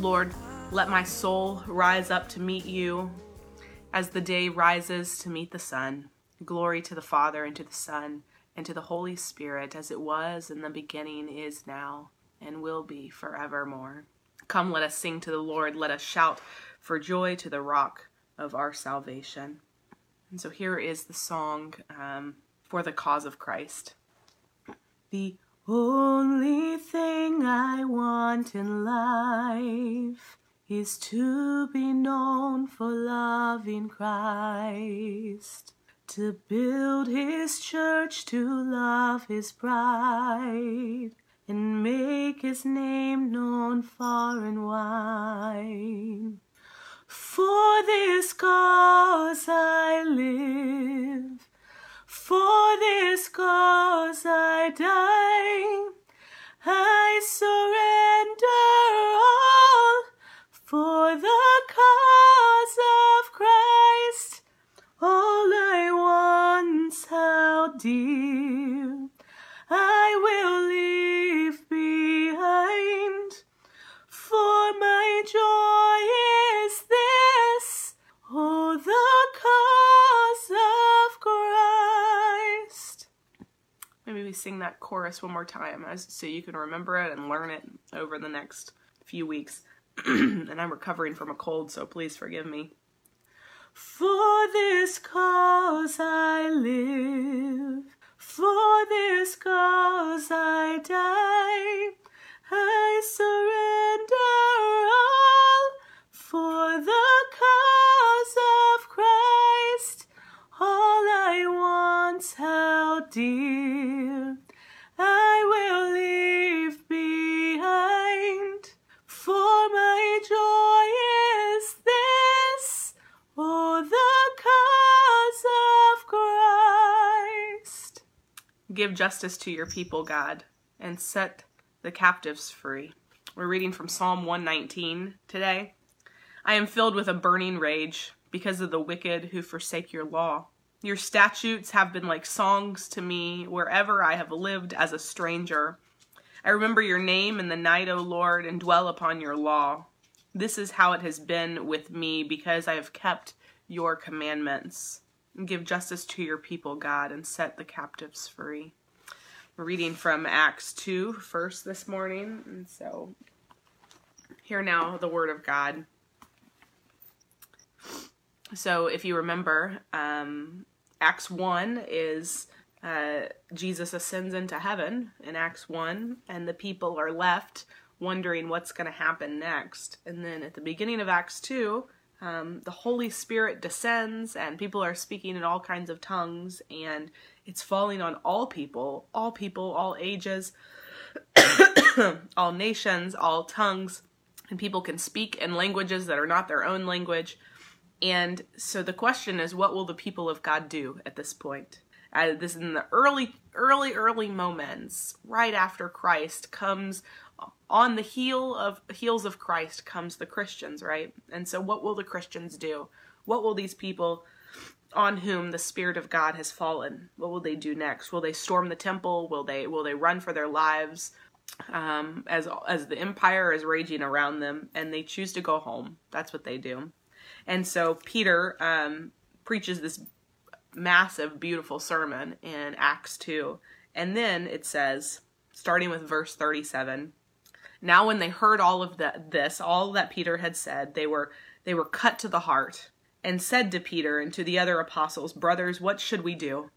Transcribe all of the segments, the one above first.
Lord, let my soul rise up to meet you as the day rises to meet the sun. Glory to the Father, and to the Son, and to the Holy Spirit, as it was in the beginning, is now, and will be forevermore. Come, let us sing to the Lord. Let us shout for joy to the rock of our salvation. And so here is the song um, for the cause of Christ. The only thing I want in life is to be known for loving Christ, to build his church, to love his bride, and make his name known far and wide. For this cause I live. For this cause I die. I surrender all for the cause of Christ. All I once held dear, sing that chorus one more time as, so you can remember it and learn it over the next few weeks. and I'm recovering from a cold, so please forgive me. For this cause I live, for this cause I die. I surrender all for the cause of Christ. All I once held dear, Give justice to your people, God, and set the captives free. We're reading from Psalm 119 today. I am filled with a burning rage because of the wicked who forsake your law. Your statutes have been like songs to me wherever I have lived as a stranger. I remember your name in the night, O Lord, and dwell upon your law. This is how it has been with me because I have kept your commandments. Give justice to your people, God, and set the captives free. We're reading from Acts 2 first this morning, and so hear now the word of God. So, if you remember, um, Acts 1 is uh, Jesus ascends into heaven in Acts 1, and the people are left wondering what's going to happen next. And then at the beginning of Acts 2, um, the Holy Spirit descends, and people are speaking in all kinds of tongues, and it's falling on all people, all people, all ages, all nations, all tongues, and people can speak in languages that are not their own language. And so the question is, what will the people of God do at this point? Uh, this in the early, early, early moments, right after Christ comes on the heel of heels of Christ comes the Christians, right? And so what will the Christians do? What will these people on whom the spirit of God has fallen. What will they do next? Will they storm the temple? Will they will they run for their lives? Um, as as the empire is raging around them, and they choose to go home. That's what they do. And so Peter um, preaches this massive, beautiful sermon in Acts two, and then it says, starting with verse thirty-seven. Now, when they heard all of this, all that Peter had said, they were they were cut to the heart and said to Peter and to the other apostles, Brothers, what should we do?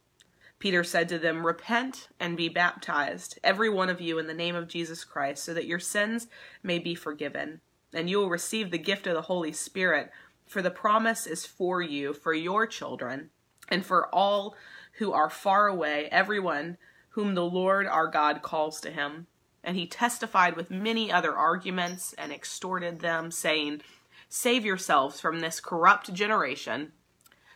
Peter said to them, Repent and be baptized, every one of you, in the name of Jesus Christ, so that your sins may be forgiven, and you will receive the gift of the Holy Spirit. For the promise is for you, for your children, and for all who are far away, everyone whom the Lord our God calls to him. And he testified with many other arguments and exhorted them, saying, Save yourselves from this corrupt generation.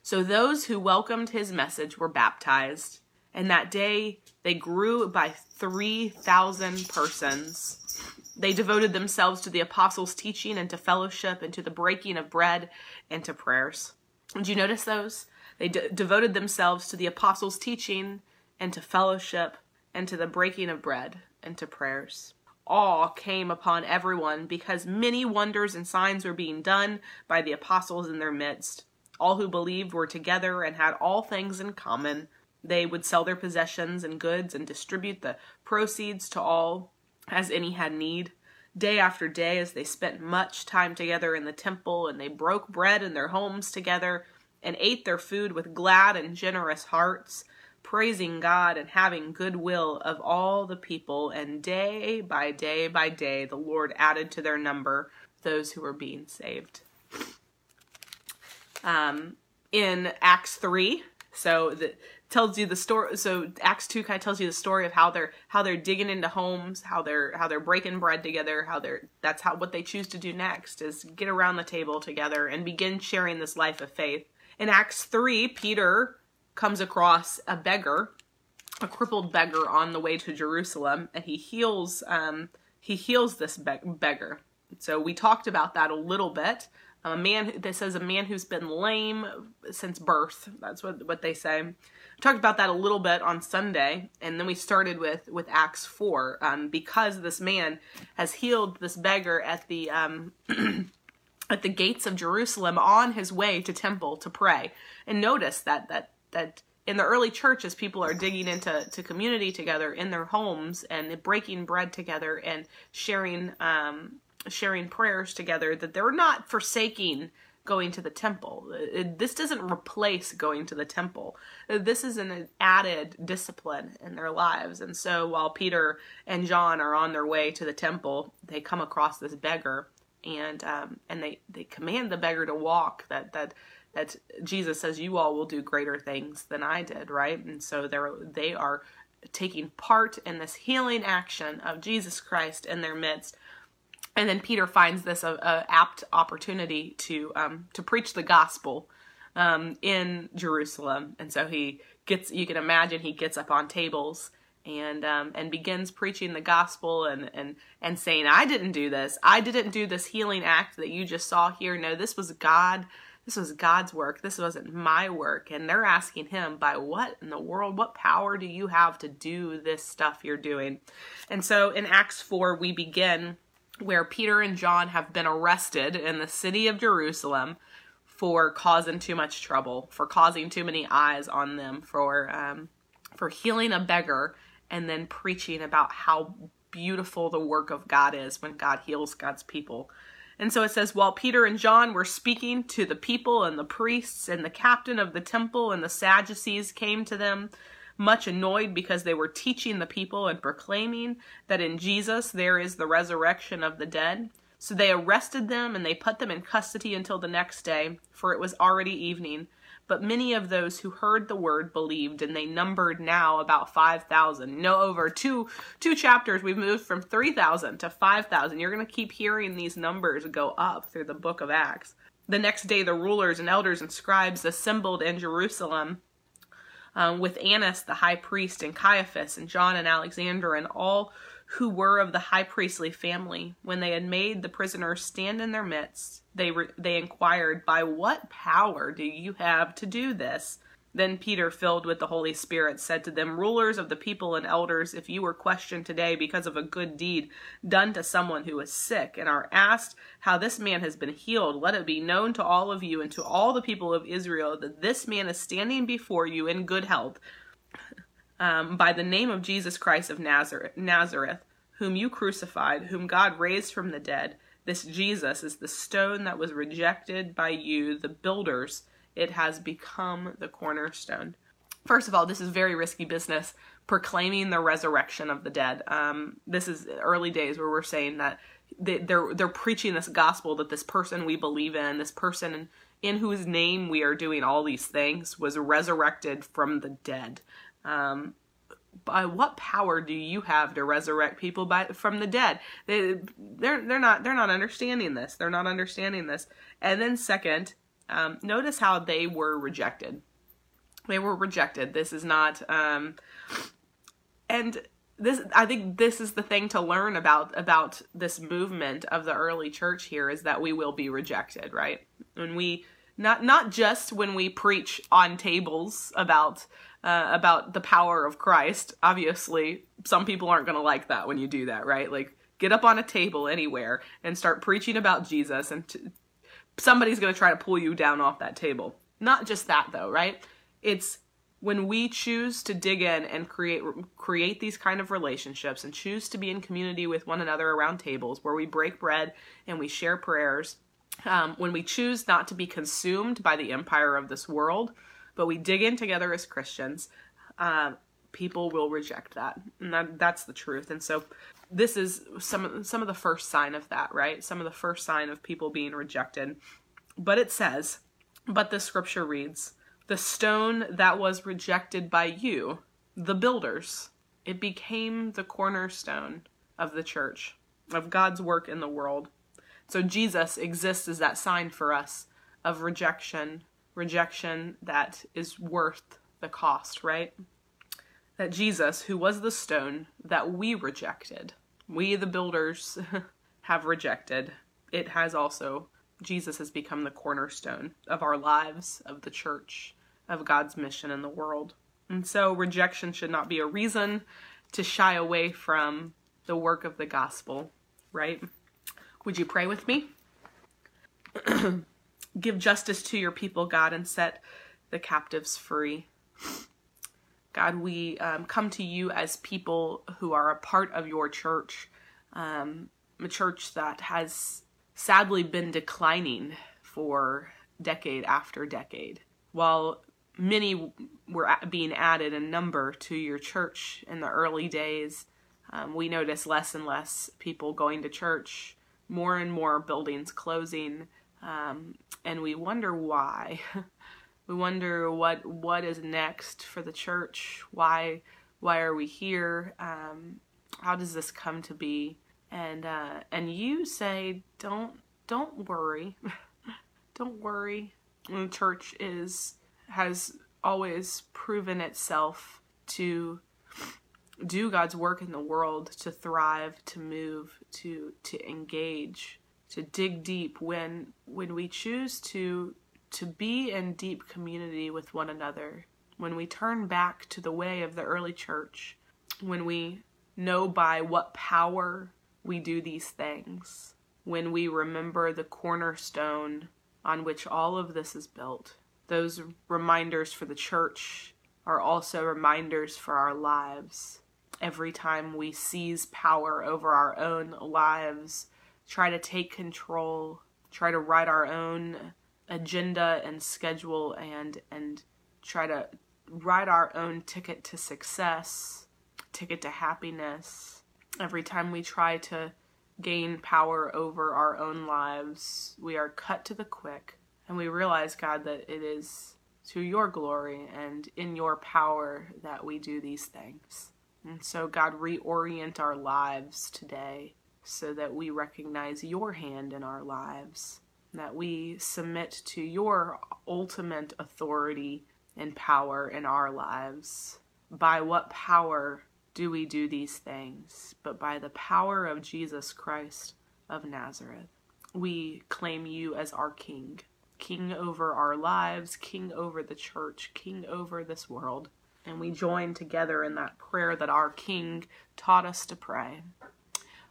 So those who welcomed his message were baptized, and that day they grew by 3,000 persons. They devoted themselves to the apostles' teaching and to fellowship and to the breaking of bread and to prayers. Did you notice those? They de- devoted themselves to the apostles' teaching and to fellowship and to the breaking of bread and to prayers awe came upon everyone because many wonders and signs were being done by the apostles in their midst. All who believed were together and had all things in common. They would sell their possessions and goods and distribute the proceeds to all as any had need. Day after day, as they spent much time together in the temple, and they broke bread in their homes together, and ate their food with glad and generous hearts praising God and having goodwill of all the people, and day by day by day the Lord added to their number those who were being saved. Um, in Acts three, so that tells you the story. So Acts two kind of tells you the story of how they're how they're digging into homes, how they're how they're breaking bread together, how they're that's how what they choose to do next is get around the table together and begin sharing this life of faith. In Acts three, Peter comes across a beggar, a crippled beggar on the way to Jerusalem, and he heals um, he heals this be- beggar. So we talked about that a little bit. A man that says a man who's been lame since birth. That's what what they say. Talked about that a little bit on Sunday, and then we started with with Acts four um, because this man has healed this beggar at the um, at the gates of Jerusalem on his way to temple to pray. And notice that that that in the early church as people are digging into to community together in their homes and breaking bread together and sharing um, sharing prayers together that they're not forsaking going to the temple. This doesn't replace going to the temple. This is an added discipline in their lives. And so while peter and john are on their way to the temple they come across this beggar and um, and they they command the beggar to walk that that that Jesus says you all will do greater things than I did, right? And so they're they are taking part in this healing action of Jesus Christ in their midst. And then Peter finds this a, a apt opportunity to um, to preach the gospel um, in Jerusalem, and so he gets. You can imagine he gets up on tables and um, and begins preaching the gospel and and and saying, "I didn't do this. I didn't do this healing act that you just saw here. No, this was God this was God's work. This wasn't my work. And they're asking him, by what in the world, what power do you have to do this stuff you're doing? And so in Acts 4, we begin where Peter and John have been arrested in the city of Jerusalem for causing too much trouble, for causing too many eyes on them, for um, for healing a beggar, and then preaching about how beautiful the work of God is when God heals God's people. And so it says, while Peter and John were speaking to the people and the priests, and the captain of the temple and the Sadducees came to them, much annoyed because they were teaching the people and proclaiming that in Jesus there is the resurrection of the dead. So they arrested them and they put them in custody until the next day, for it was already evening. But many of those who heard the word believed, and they numbered now about 5,000. No, over two, two chapters, we've moved from 3,000 to 5,000. You're going to keep hearing these numbers go up through the book of Acts. The next day, the rulers and elders and scribes assembled in Jerusalem um, with Annas the high priest, and Caiaphas, and John and Alexander, and all who were of the high priestly family. When they had made the prisoners stand in their midst, they re- they inquired, "By what power do you have to do this?" Then Peter, filled with the Holy Spirit, said to them, Rulers of the people and elders, if you were questioned today because of a good deed done to someone who is sick, and are asked how this man has been healed, let it be known to all of you and to all the people of Israel that this man is standing before you in good health. Um, by the name of Jesus Christ of Nazareth, Nazareth, whom you crucified, whom God raised from the dead, this Jesus is the stone that was rejected by you, the builders it has become the cornerstone. First of all, this is very risky business, proclaiming the resurrection of the dead. Um, this is early days where we're saying that they, they're they're preaching this gospel that this person we believe in, this person in whose name we are doing all these things, was resurrected from the dead. Um, by what power do you have to resurrect people by from the dead? They they're they're not they're not understanding this. They're not understanding this. And then second, um, notice how they were rejected. They were rejected. This is not, um, and this I think this is the thing to learn about about this movement of the early church here is that we will be rejected, right? When we not not just when we preach on tables about uh, about the power of Christ. Obviously, some people aren't going to like that when you do that, right? Like get up on a table anywhere and start preaching about Jesus and t- somebody's going to try to pull you down off that table. Not just that though, right? It's when we choose to dig in and create create these kind of relationships and choose to be in community with one another around tables where we break bread and we share prayers um, when we choose not to be consumed by the empire of this world but we dig in together as christians uh, people will reject that and that, that's the truth and so this is some some of the first sign of that, right? Some of the first sign of people being rejected. But it says, but the scripture reads, the stone that was rejected by you, the builders, it became the cornerstone of the church, of God's work in the world. So Jesus exists as that sign for us of rejection, rejection that is worth the cost, right? that Jesus, who was the stone that we rejected, we the builders have rejected, it has also, Jesus has become the cornerstone of our lives, of the church, of God's mission in the world. And so rejection should not be a reason to shy away from the work of the gospel, right? Would you pray with me? Give justice to your people, God, and set the captives free. God, we um, come to you as people who are a part of your church, um, a church that has sadly been declining for decade after decade. While many were being added in number to your church in the early days, um, we notice less and less people going to church, more and more buildings closing, um, and we wonder why. we wonder what what is next for the church? Why why are we here? Um, how does this come to be? And uh, and you say don't don't worry. Don't worry. And the church is has always proven itself to do God's work in the world to thrive to move to to engage to dig deep when when we choose to to be in deep community with one another, when we turn back to the way of the early church, when we know by what power we do these things, when we remember the cornerstone on which all of this is built, those reminders for the church are also reminders for our lives. Every time we seize power over our own lives, try to take control, try to write our own agenda and schedule and and try to write our own ticket to success, ticket to happiness. Every time we try to gain power over our own lives, we are cut to the quick and we realize, God, that it is to your glory and in your power that we do these things. And so, God, reorient our lives today so that we recognize your hand in our lives that we submit to your ultimate authority and power in our lives. By what power do we do these things, but by the power of Jesus Christ of Nazareth. We claim you as our King, King over our lives, King over the church, King over this world. And we join together in that prayer that our King taught us to pray.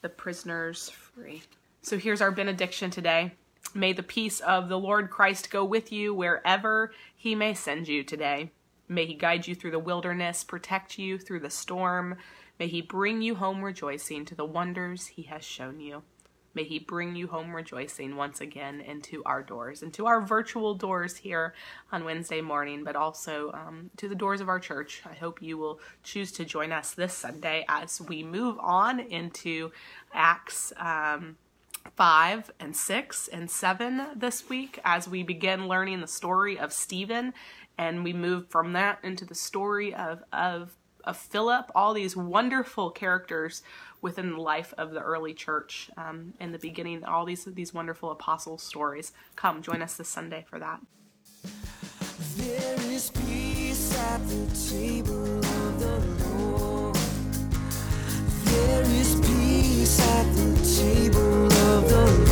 the prisoners free. So here's our benediction today. May the peace of the Lord Christ go with you wherever he may send you today. May he guide you through the wilderness, protect you through the storm. May he bring you home rejoicing to the wonders he has shown you. May he bring you home rejoicing once again into our doors, into our virtual doors here on Wednesday morning, but also um, to the doors of our church. I hope you will choose to join us this Sunday as we move on into Acts. Um, 5 and 6 and 7 this week as we begin learning the story of Stephen and we move from that into the story of of of Philip, all these wonderful characters within the life of the early church um, in the beginning. All these these wonderful apostle stories. Come join us this Sunday for that. There is peace at the table of the Lord. There is peace at the table of the Lord.